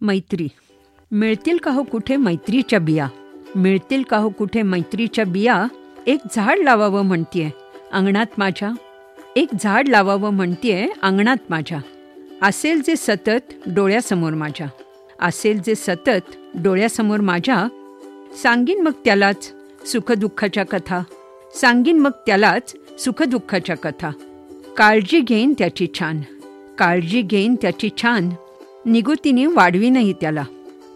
मैत्री. मिळतील का हो कुठे मैत्रीच्या बिया? मिळतील का हो कुठे मैत्रीच्या बिया? एक झाड लावावं म्हणतीये. अंगणात माझ्या. एक झाड लावावं म्हणतीये अंगणात माझ्या. असेल जे सतत डोळ्यासमोर माझ्या. असेल जे सतत डोळ्यासमोर माझ्या. सांगीन मग त्यालाच सुखदुःखाच्या कथा. सांगीन मग त्यालाच सुखदुःखाच्या कथा. काळजी घेईन त्याची छान. काळजी घेईन त्याची छान. निगुतीने वाढवीनही त्याला.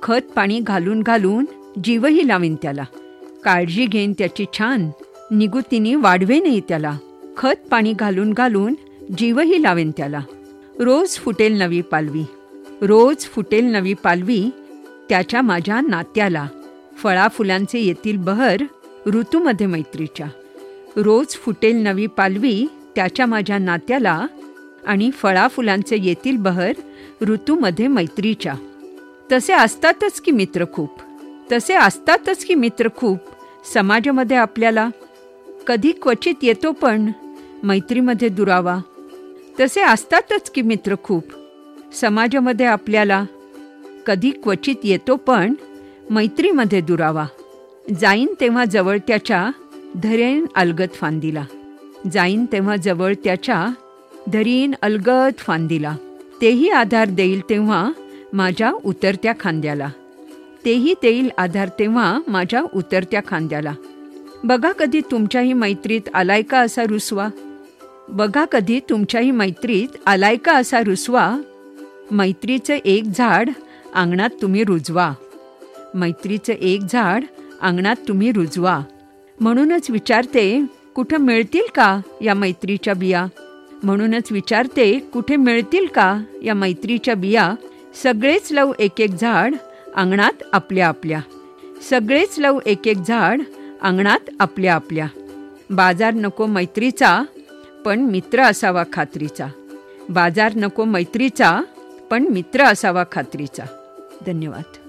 खत पाणी घालून घालून जीवही लावीन त्याला. काळजी घेईन त्याची छान. निगुतीने वाढवेनही त्याला. खत पाणी घालून घालून जीवही लावेन त्याला. रोज फुटेल नवी पालवी. रोज फुटेल नवी पालवी त्याच्या माझ्या नात्याला. फळाफुलांचे येतील बहर ऋतूमध्ये मैत्रीच्या. रोज फुटेल नवी पालवी त्याच्या माझ्या नात्याला आणि फळाफुलांचे येतील बहर ऋतूमध्ये मैत्रीच्या. तसे असतातच की मित्र खूप. तसे असतातच की मित्र खूप. समाजामध्ये आपल्याला कधी क्वचित येतो पण मैत्रीमध्ये दुरावा. तसे असतातच की मित्र खूप. समाजामध्ये आपल्याला कधी क्वचित येतो पण मैत्रीमध्ये दुरावा. जाईन तेव्हा जवळ त्याच्या धरेन अलगत फांदीला. जाईन तेव्हा जवळ त्याच्या धरीन अलगत फांदीला. तेही आधार देईल तेव्हा माझ्या उतरत्या खांद्याला. तेही देईल आधार तेव्हा माझ्या उतरत्या खांद्याला. बघा कधी तुमच्याही मैत्रीत आलाय का असा रुसवा? बघा कधी तुमच्याही मैत्रीत आलाय का असा रुसवा? मैत्रीचं एक झाड अंगणात तुम्ही रुजवा. मैत्रीचं एक झाड अंगणात तुम्ही रुजवा. म्हणूनच विचारते कुठं मिळतील का या मैत्रीच्या बिया? म्हणूनच विचारते कुठे मिळतील का या मैत्रीच्या बिया? सगळेच लव एक एक झाड अंगणात आपल्या आपल्या. सगळेच लव एक एक झाड अंगणात आपल्या आपल्या. बाजार नको मैत्रीचा पण मित्र असावा खात्रीचा. बाजार नको मैत्रीचा पण मित्र असावा खात्रीचा. धन्यवाद.